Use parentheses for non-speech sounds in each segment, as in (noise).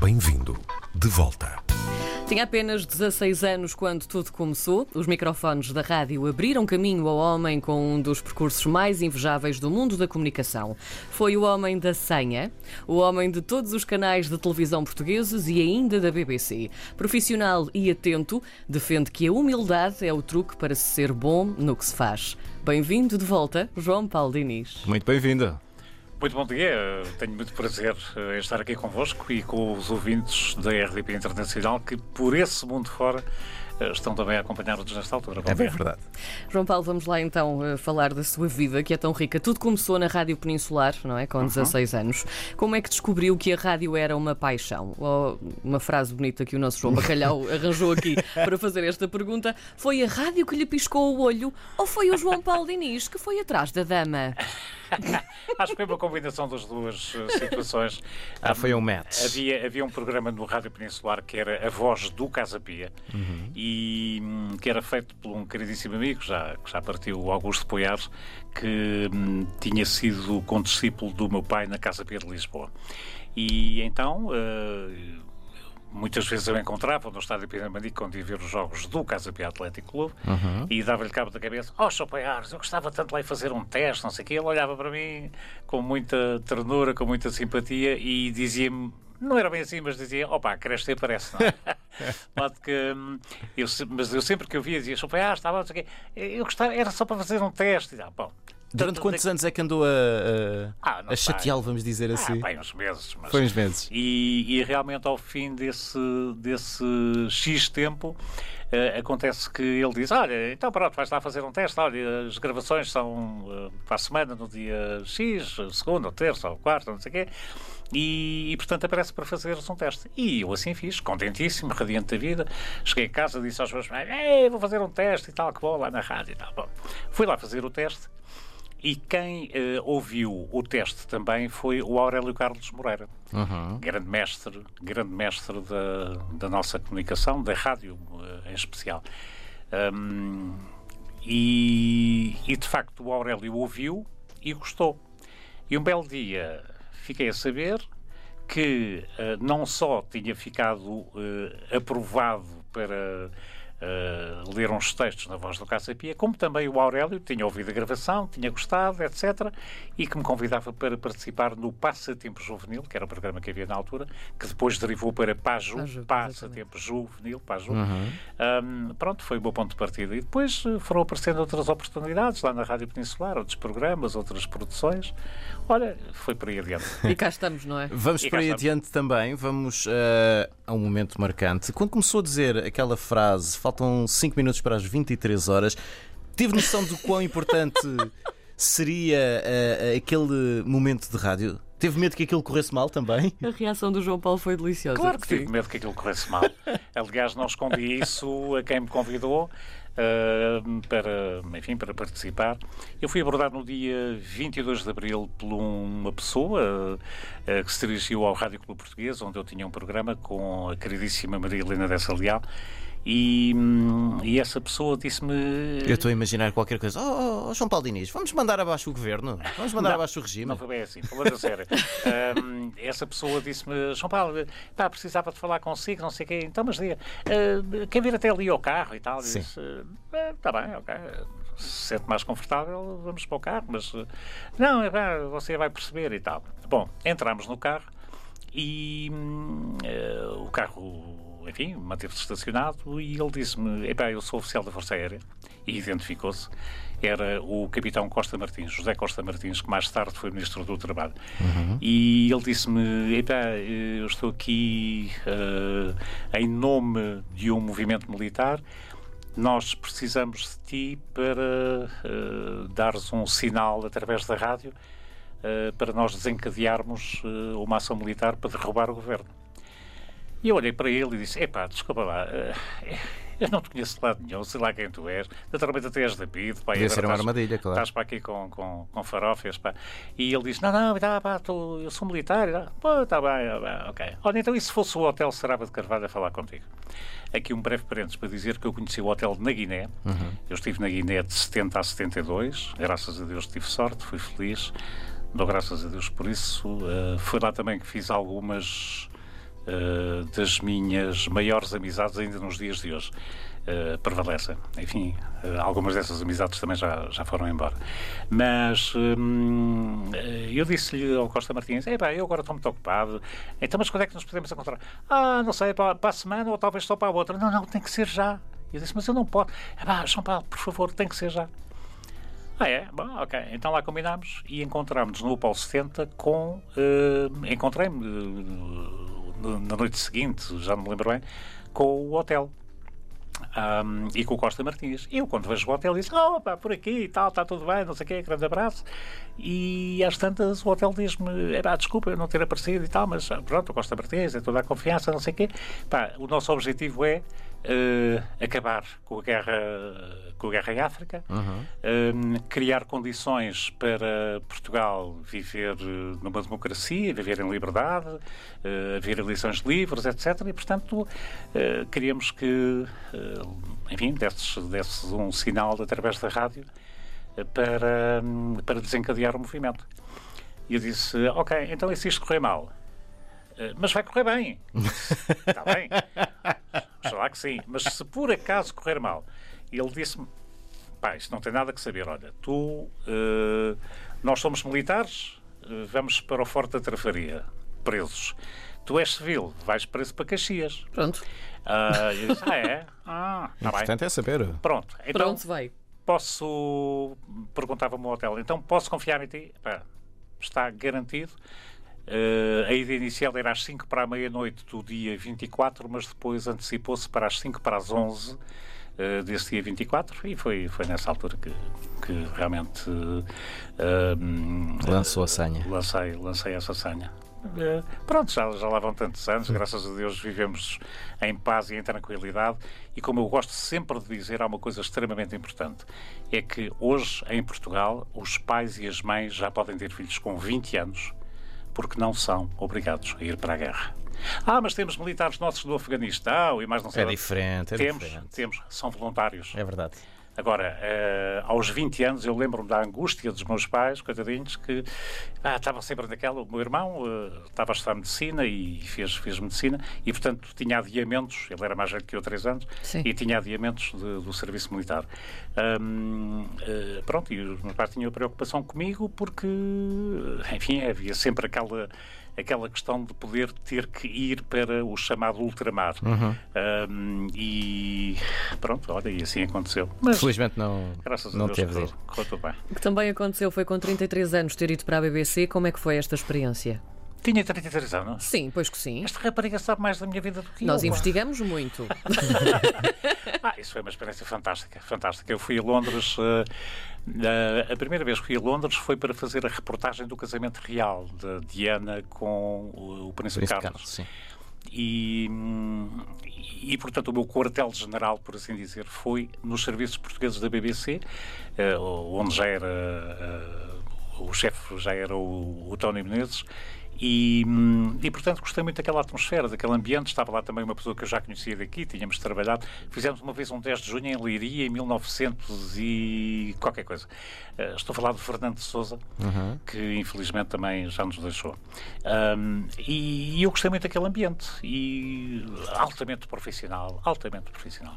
Bem-vindo de volta. Tinha apenas 16 anos quando tudo começou. Os microfones da rádio abriram caminho ao homem com um dos percursos mais invejáveis do mundo da comunicação. Foi o homem da senha, o homem de todos os canais de televisão portugueses e ainda da BBC. Profissional e atento, defende que a humildade é o truque para se ser bom no que se faz. Bem-vindo de volta, João Paulo Diniz. Muito bem-vindo. Muito bom dia, tenho muito prazer em estar aqui convosco e com os ouvintes da RDP Internacional que, por esse mundo fora, estão também a acompanhar-nos nesta altura. É bem verdade. João Paulo, vamos lá então eh, falar da sua vida, que é tão rica. Tudo começou na Rádio Peninsular, não é? Com 16 uhum. anos. Como é que descobriu que a rádio era uma paixão? Ou uma frase bonita que o nosso João Bacalhau (laughs) arranjou aqui para fazer esta pergunta. Foi a rádio que lhe piscou o olho ou foi o João Paulo Diniz que foi atrás da dama? (laughs) Acho que foi uma combinação das duas uh, situações. Ah, foi um match. Havia, havia um programa no Rádio Peninsular que era A Voz do Casa Pia uhum. e um, que era feito por um queridíssimo amigo, já, que já partiu, o Augusto Poiares, que um, tinha sido condiscípulo do meu pai na Casa Pia de Lisboa. E então. Uh, muitas vezes eu encontrava no estádio Pinamanique quando ia ver os jogos do Casa Pia Atlético Clube uhum. e dava-lhe cabo da cabeça: Oh, Sr. Paiares, eu gostava tanto de lá ir fazer um teste, não sei o quê. Ele olhava para mim com muita ternura, com muita simpatia e dizia-me. Não era bem assim, mas dizia, opa, cresce e aparece, não é? (laughs) que, hum, eu, mas eu sempre que eu via dizia. Paiares, estava, não sei o quê. Eu gostava, era só para fazer um teste. E, ah, bom, Durante quantos anos é que andou a, a, ah, a chateá-lo, vamos dizer assim? Ah, bem, uns meses. Mas... Foi uns meses. E, e, realmente, ao fim desse, desse X tempo, acontece que ele diz: Olha, então pronto, vais lá fazer um teste. Olha, as gravações são uh, para a semana, no dia X, segunda, ou terça, ou quarta, não sei o quê. E, e, portanto aparece para fazeres um teste. E eu assim fiz, contentíssimo, radiante da vida. Cheguei a casa, disse aos meus pais: vou fazer um teste e tal, que vou lá na rádio e tal. Bom, fui lá fazer o teste e quem uh, ouviu o teste também foi o Aurélio Carlos Moreira, uhum. grande mestre, grande mestre da, da nossa comunicação, da rádio uh, em especial. Um, e, e, de facto o Aurélio ouviu e gostou. E um belo dia fiquei a saber que uh, não só tinha ficado aprovado para uh, ler uns textos na voz do Casa Pia, como também o Aurélio tinha ouvido a gravação, tinha gostado, etc. E que me convidava para participar no Passatempo Juvenil, que era o programa que havia na altura, que depois derivou para Paju, Paju Passatempo Juvenil, Paju. Uhum. Um, pronto, foi o meu ponto de partida. E depois uh, foram aparecendo outras oportunidades lá na Rádio Peninsular, outros programas, outras produções. Olha, foi por aí adiante. (laughs) E cá estamos, não é? Vamos por aí adiante também. Vamos uh, a um momento marcante. Quando começou a dizer aquela frase faltam 5 minutos para as 23 horas. Tive noção do quão importante seria uh, aquele momento de rádio? Teve medo que aquilo corresse mal também? A reação do João Paulo foi deliciosa. Claro que tive medo que aquilo corresse mal. (laughs) Aliás, não escondi isso a quem me convidou uh, para, enfim, para participar. Eu fui abordado no dia 22 de abril por uma pessoa uh, que se dirigiu ao Rádio Clube Português, onde eu tinha um programa com a queridíssima Maria Helena Dessa Leal. E, hum, e, essa pessoa disse-me. Eu estou a imaginar qualquer coisa. Oh, oh, João Paulo Diniz, vamos mandar abaixo o governo? Vamos mandar não, abaixo o regime? Não foi bem assim, falando a sério. (laughs) um, essa pessoa disse-me: João Paulo, pá, precisava de falar consigo, não sei o quê. Então, mas diga, uh, quem vir até ali ao carro e tal? Disse: Está bem, ok. Se sente mais confortável, vamos para o carro, mas não, é, você vai perceber e tal. Bom, entramos no carro e uh, o carro enfim, manteve-se estacionado e ele disse-me: Epá, eu sou oficial da Força Aérea, e identificou-se. Era o capitão Costa Martins, José Costa Martins, que mais tarde foi ministro do Trabalho. Uhum. E ele disse-me: Epá, eu estou aqui uh, em nome de um movimento militar. Nós precisamos de ti para uh, dares um sinal através da rádio uh, para nós desencadearmos uma ação militar para derrubar o governo. E eu olhei para ele e disse: Epá, desculpa lá, uh, eu não te conheço de lado nenhum, sei lá quem tu és, naturalmente até és da PID, pá, Devia ser uma armadilha, claro. Estás para aqui com, com, com farofas, pá. E ele disse: Não, não, tá, pá, tô, eu sou militar, tá, pô, está bem, tá bem, ok. Olha, então e se fosse o Hotel Sarava de Carvalho a falar contigo? Aqui um breve parênteses para dizer que eu conheci o hotel na Guiné. Uhum. Eu estive na Guiné de 70 a 72, graças a Deus tive sorte, fui feliz, dou graças a Deus por isso. Uh, foi lá também que fiz algumas uh, das minhas maiores amizades ainda nos dias de hoje. Uh, prevalecem. Enfim, uh, algumas dessas amizades também já, já foram embora. Mas hum, eu disse-lhe ao Costa Martins: é eu agora estou muito ocupado, então, mas quando é que nos podemos encontrar? Ah, não sei, para, para a semana ou talvez só para a outra. Não, não, tem que ser já. Eu disse: mas eu não posso. É João Paulo, por favor, tem que ser já. Ah, é? Bom, ok. Então lá combinámos e encontramos no Paulo 70 com. Uh, Encontrei-me uh, na noite seguinte, já me lembro bem, com o hotel. Um, e com o Costa Martins. Eu, quando vejo o hotel, disse: Oh, pá, por aqui e tal, está tudo bem, não sei o quê, grande abraço. E às tantas, o hotel diz-me: pá, desculpa eu não ter aparecido e tal, mas pronto, o Costa Martins, é toda a confiança, não sei o quê. Pá, o nosso objetivo é uh, acabar com a guerra com a guerra em África, uhum. uh, criar condições para Portugal viver eh, numa democracia, viver em liberdade, uh, haver eleições livres, etc. E, portanto, queríamos que, enfim, desses, desses um sinal através da rádio para, para desencadear o movimento. E eu disse, ok, então e se isto correr mal? mas vai correr bem. (laughs) Está bem. Oxalá que sim. Mas se por acaso correr mal, ele disse-me: pá, isto não tem nada que saber. Olha, tu, uh, nós somos militares, uh, vamos para o Forte da Trafaria, presos. Tu és civil, vais preso para Caxias. Pronto. Uh, eu disse, ah, é? Ah, tá Importante bem. é saber. Pronto. Então, Pronto, vai. Posso. Perguntava-me o hotel, então posso confiar em ti? Pá, está garantido. Uh, a ida inicial era às 5 para a meia-noite do dia 24, mas depois antecipou-se para as 5 para as 11 uh, eh, desse dia 24 e foi, foi nessa altura que, que realmente uh, lançou a senha. Lancei, lancei essa senha. pronto, já, já lá vão tantos anos, graças a Deus vivemos em paz e em tranquilidade. E como eu gosto sempre de dizer, há uma coisa extremamente importante: é que hoje em Portugal os pais e as mães já podem ter filhos com 20 anos porque não são obrigados a ir para a guerra. Ah, mas temos militares nossos do Afeganistão e mais não sei. É diferente, é temos, diferente. Temos, são voluntários. É verdade. Agora, uh, aos 20 anos, eu lembro-me da angústia dos meus pais, coitadinhos, que ah, estavam sempre naquela. O meu irmão uh, estava a estudar medicina e fez, fez medicina, e portanto tinha adiamentos. Ele era mais velho que eu, 3 anos, Sim. e tinha adiamentos de, do serviço militar. Um, eh, pronto, e os meus pais tinham preocupação comigo porque, enfim, havia sempre aquela aquela questão de poder ter que ir para o chamado ultramar. Uhum. Um, e pronto, olha, e assim aconteceu. Mas, Felizmente não, graças não a Deus, teve correu, correu bem. O que também aconteceu foi com 33 anos ter ido para a BBC. Como é que foi esta experiência? Tinha 33 anos? Sim, pois que sim. Esta rapariga sabe mais da minha vida do que Nós eu. Nós investigamos muito. (laughs) ah, isso foi uma experiência fantástica, fantástica. Eu fui a Londres, uh, uh, a primeira vez que fui a Londres foi para fazer a reportagem do casamento real de Diana com o, o Príncipe, Príncipe Carlos. Carlos sim. E, e, portanto, o meu quartel-general, por assim dizer, foi nos serviços portugueses da BBC, uh, eh, onde já era o chefe já era o, o Tony Menezes e, e, portanto, gostei muito daquela atmosfera, daquele ambiente. Estava lá também uma pessoa que eu já conhecia daqui, tínhamos trabalhado. Fizemos uma vez um 10 de junho em Leiria, em 1900 e qualquer coisa. Uh, estou a falar do Fernando de Souza, uhum. que infelizmente também já nos deixou. Um, e, e eu gostei muito daquele ambiente. E altamente profissional, altamente profissional.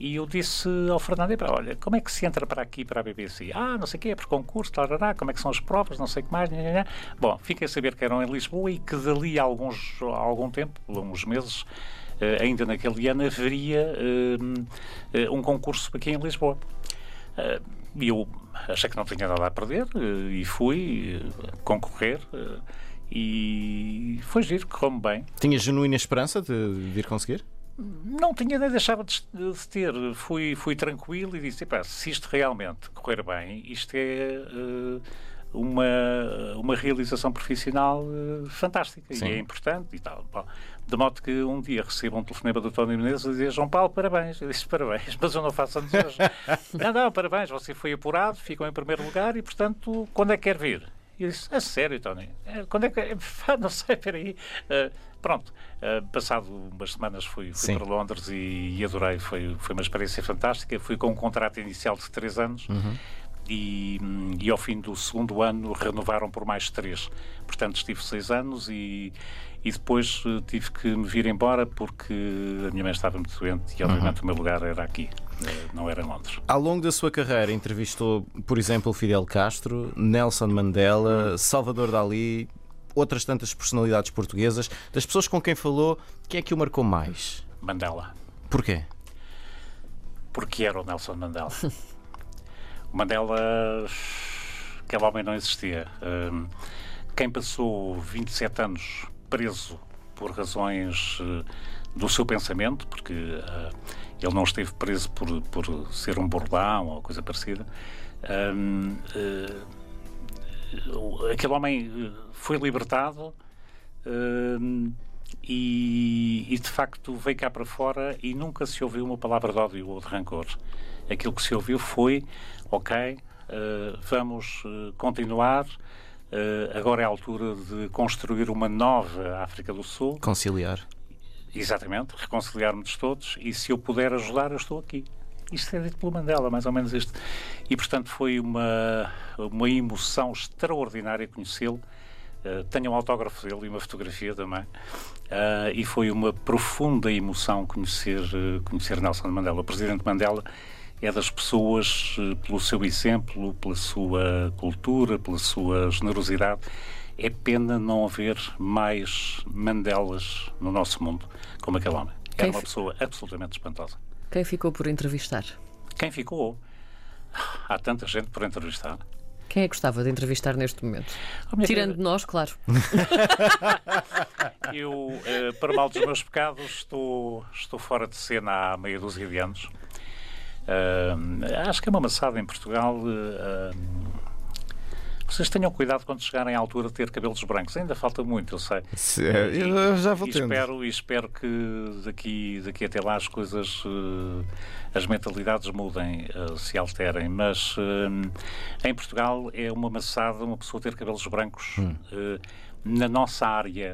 E eu disse ao Fernando, olha, como é que se entra para aqui, para a BBC? Ah, não sei o quê, é por concurso, tarará, como é que são as provas, não sei o que mais. Nha, nha. Bom, fiquei a saber que eram em Lisboa e que dali a, alguns, a algum tempo, uns meses, uh, ainda naquele ano, haveria uh, um concurso aqui em Lisboa. E eu achei que não tinha nada a perder e fui concorrer e foi giro, correu-me bem. Tinha genuína esperança de vir conseguir? Não tinha nem deixava de, de, ter. Fui, fui tranquilo e disse: se isto realmente correr bem, isto é uh, uma, uma realização profissional uh, fantástica Sim. e é importante e tal. Bom, de modo que um dia recebo um telefonema do Tony Menezes a dizer: João Paulo, parabéns. Eu disse: parabéns, (laughs) mas eu não faço anos hoje. (laughs) não, não, parabéns, você foi apurado, ficou em primeiro lugar e, portanto, quando é que quer vir? E eu disse, a sério, Tony? É, quando é que. (laughs) Não sei, peraí. Uh, pronto, uh, passado umas semanas fui, fui para Londres e, e, adorei. Foi, foi uma experiência fantástica. Fui com um contrato inicial de três anos. Uhum. e, e, ao fim do segundo ano renovaram por mais três. Portanto, estive seis anos e, e depois uh, tive que me vir embora porque a minha mãe estava muito doente e, obviamente, uhum. o meu lugar era aqui. Não era em Londres. Ao longo da sua carreira, entrevistou, por exemplo, Fidel Castro, Nelson Mandela, Salvador Dali, outras tantas personalidades portuguesas. Das pessoas com quem falou, quem é que o marcou mais? Mandela. Porquê? Porque era o Nelson Mandela. (laughs) o Mandela, aquele homem não existia. Hum, quem passou 27 anos preso por razões eh, do seu pensamento, porque uh, ele não esteve preso por, por ser um bordão ou coisa parecida. Um, uh, eh, aquele homem foi libertado uh, e, e, de facto veio cá para fora e nunca se ouviu uma palavra de ódio ou de rancor. Aquilo que se ouviu foi: ok, vamos continuar. Uh, agora é a altura de construir uma nova África do Sul. Conciliar. Exatamente, reconciliarmos todos e se eu puder ajudar, eu estou aqui. Isto é dito pelo Mandela, mais ou menos isto. E, portanto, foi uma, uma emoção extraordinária conhecê-lo. Uh, tenho um autógrafo dele e uma fotografia também. Uh, e foi uma profunda emoção conhecer, uh, conhecer Nelson Mandela. O presidente Mandela é das pessoas, pelo seu exemplo, pela sua cultura, pela sua generosidade, é pena não haver mais Mandelas no nosso mundo como aquele homem. Era Quem uma pessoa absolutamente espantosa. Quem ficou por entrevistar? Quem ficou? Há tanta gente por entrevistar. Quem é que gostava de entrevistar neste momento? Tirando de nós, claro. (laughs) Eu, eh, para mal dos meus pecados, estou, estou fora de cena há meia dúzia de anos. Uh, acho que é uma maçada em Portugal. Uh, vocês tenham cuidado quando chegarem à altura de ter cabelos brancos. Ainda falta muito, eu sei. É, eu já vou e espero, e espero que daqui, daqui até lá as coisas, uh, as mentalidades mudem, uh, se alterem. Mas uh, em Portugal é uma maçada uma pessoa ter cabelos brancos hum. na nossa área,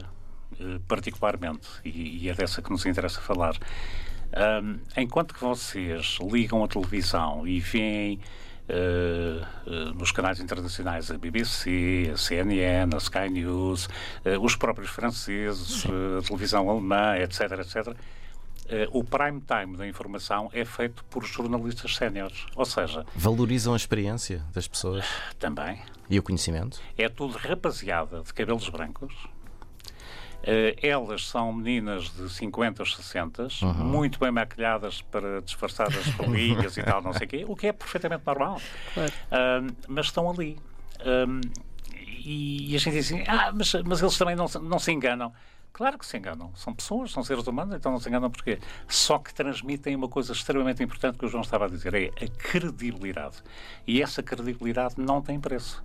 particularmente, e, e, é dessa que nos interessa falar. enquanto que vocês ligam a televisão e veem Uh, uh, nos canais internacionais, a BBC, a CNN, a Sky News, uh, os próprios franceses, a televisão alemã, etc, etc. o prime time da informação é feito por jornalistas séniores, ou seja... Valorizam a experiência das pessoas? Também. E o conhecimento? É tudo rapaziada de cabelos brancos, elas são meninas de 50 ou 60, uhum. muito bem maquilhadas para disfarçar as bolinhas e tal, não sei o quê, o que é perfeitamente normal. Claro. Uh, mas estão ali. E, e, a gente diz assim, ah, mas, mas eles também não, não se enganam. Claro que se enganam. São pessoas, são seres humanos, então não se enganam porquê? Só que transmitem uma coisa extremamente importante que o João estava a dizer, é a credibilidade. E essa credibilidade não tem preço.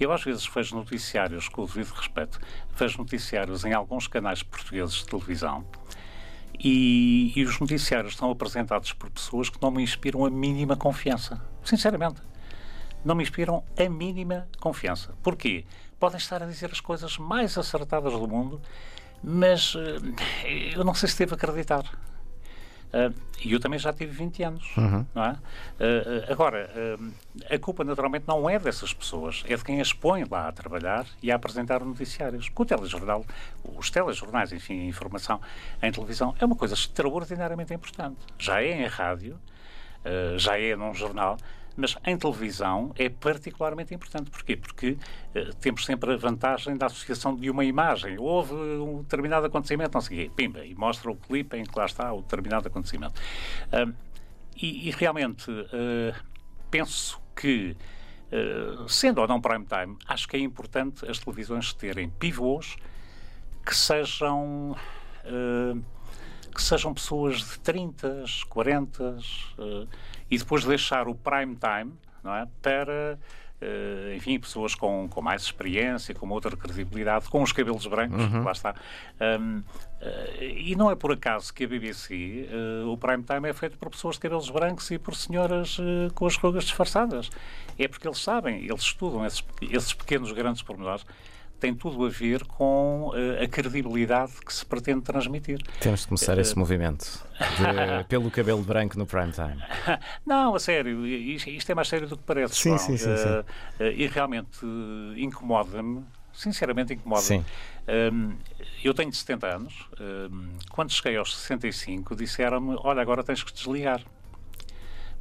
Eu às vezes vejo noticiários, com o devido respeito, vejo noticiários em alguns canais portugueses de televisão e, e os noticiários estão apresentados por pessoas que não me inspiram a mínima confiança. Sinceramente não me inspiram a mínima confiança. Porquê? Podem estar a dizer as coisas mais acertadas do mundo mas uh, eu não sei se devo acreditar. E eu também já tive 20 anos, uhum. não é? Uh, agora, a culpa naturalmente não é dessas pessoas, é de quem as põe lá a trabalhar e a apresentar noticiários. O telejornal, os telejornais, enfim, a informação em televisão é uma coisa extraordinariamente importante. Já é em rádio, já é num jornal, mas em televisão é particularmente importante. Porquê? Porque uh, temos sempre a vantagem da associação de uma imagem. Houve um determinado acontecimento, não sei o quê, pimba, e mostra o clipe em que lá está o determinado acontecimento. Uh, e, e, realmente uh, penso que, sendo ou não prime time, acho que é importante as televisões terem pivôs que sejam que sejam pessoas de 30, 40 uh, e depois deixar o prime time não é, para. Uh, enfim, pessoas com, com mais experiência, com outra credibilidade, com os cabelos brancos, uhum. lá está. Um, uh, eh, e não é por acaso que a BBC, uh, o prime time é feito por pessoas de cabelos brancos e por senhoras com as rugas disfarçadas. É porque eles sabem, eles estudam esses, esses pequenos, grandes pormenores tem tudo a ver com uh, a credibilidade que se pretende transmitir. Temos de começar uh, esse movimento de, (laughs) pelo cabelo branco no prime time. Não, a sério, isto é mais sério do que parece. Sim, sim, sim, sim. e realmente incomoda-me sinceramente incomoda. Um, eu tenho 70 anos. Um, quando cheguei aos 65, disseram-me: Olha, agora tens que desligar.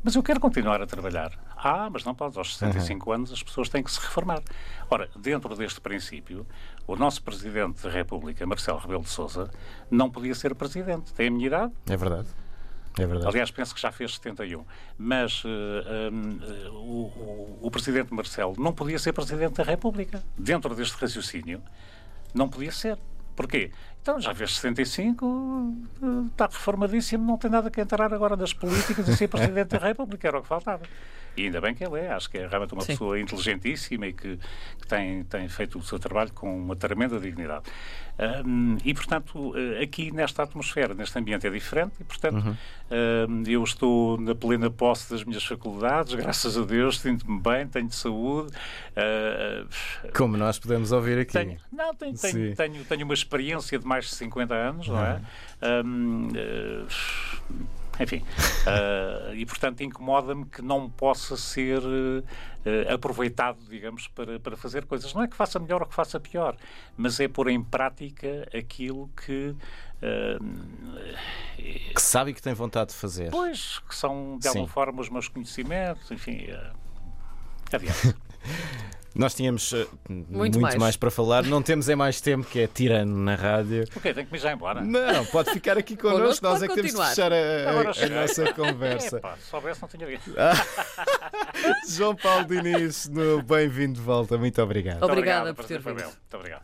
Mas eu quero continuar a trabalhar. Ah, mas não podes. Aos 65 uhum. anos as pessoas têm que se reformar. Ora, dentro deste princípio, o nosso Presidente da República, Marcelo Rebelo de Sousa, não podia ser Presidente. Tem a minha idade. É verdade. É verdade. Aliás, penso que já fez 71. Mas uh, um, uh, o, o, Presidente Marcelo não podia ser Presidente da República. Dentro deste raciocínio, não podia ser. Porquê? Então, já fez 65, está reformadíssimo, não tem nada que entrar agora nas políticas e ser Presidente da (laughs) República, era o que faltava. E ainda bem que ele é, acho que é realmente uma Sim. pessoa inteligentíssima e que, que, tem, tem feito o seu trabalho com uma tremenda dignidade. Um, e, portanto, eh, aqui nesta atmosfera, neste ambiente é diferente e, portanto, uhum. um, eu estou na plena posse das minhas faculdades, (laughs) graças a Deus, sinto-me bem, tenho saúde. Uh, Como nós podemos ouvir aqui. Tenho, não, tenho, tenho, tenho, tenho, uma experiência de mais de 50 anos, não é? Uhum. Um, uh, enfim, uh, (laughs) e portanto incomoda-me que não possa ser uh, aproveitado, digamos, para, para fazer coisas. Não é que faça melhor ou que faça pior, mas é pôr em prática aquilo que. Uh, que sabe que tem vontade de fazer. Pois, que são de alguma Sim. forma os meus conhecimentos, enfim. adiante. (laughs) Nós tínhamos uh, muito, muito mais. mais. para falar, não temos é mais tempo, que é tirando na rádio. Ok, tem que me já embora. Não, pode ficar aqui connosco, nós é que temos de fechar a, a, a nossa conversa. Epa, se soubesse, não tinha visto. (laughs) João Paulo Diniz, no Bem-vindo de volta, muito obrigado. Obrigada por ter vindo. Muito obrigado.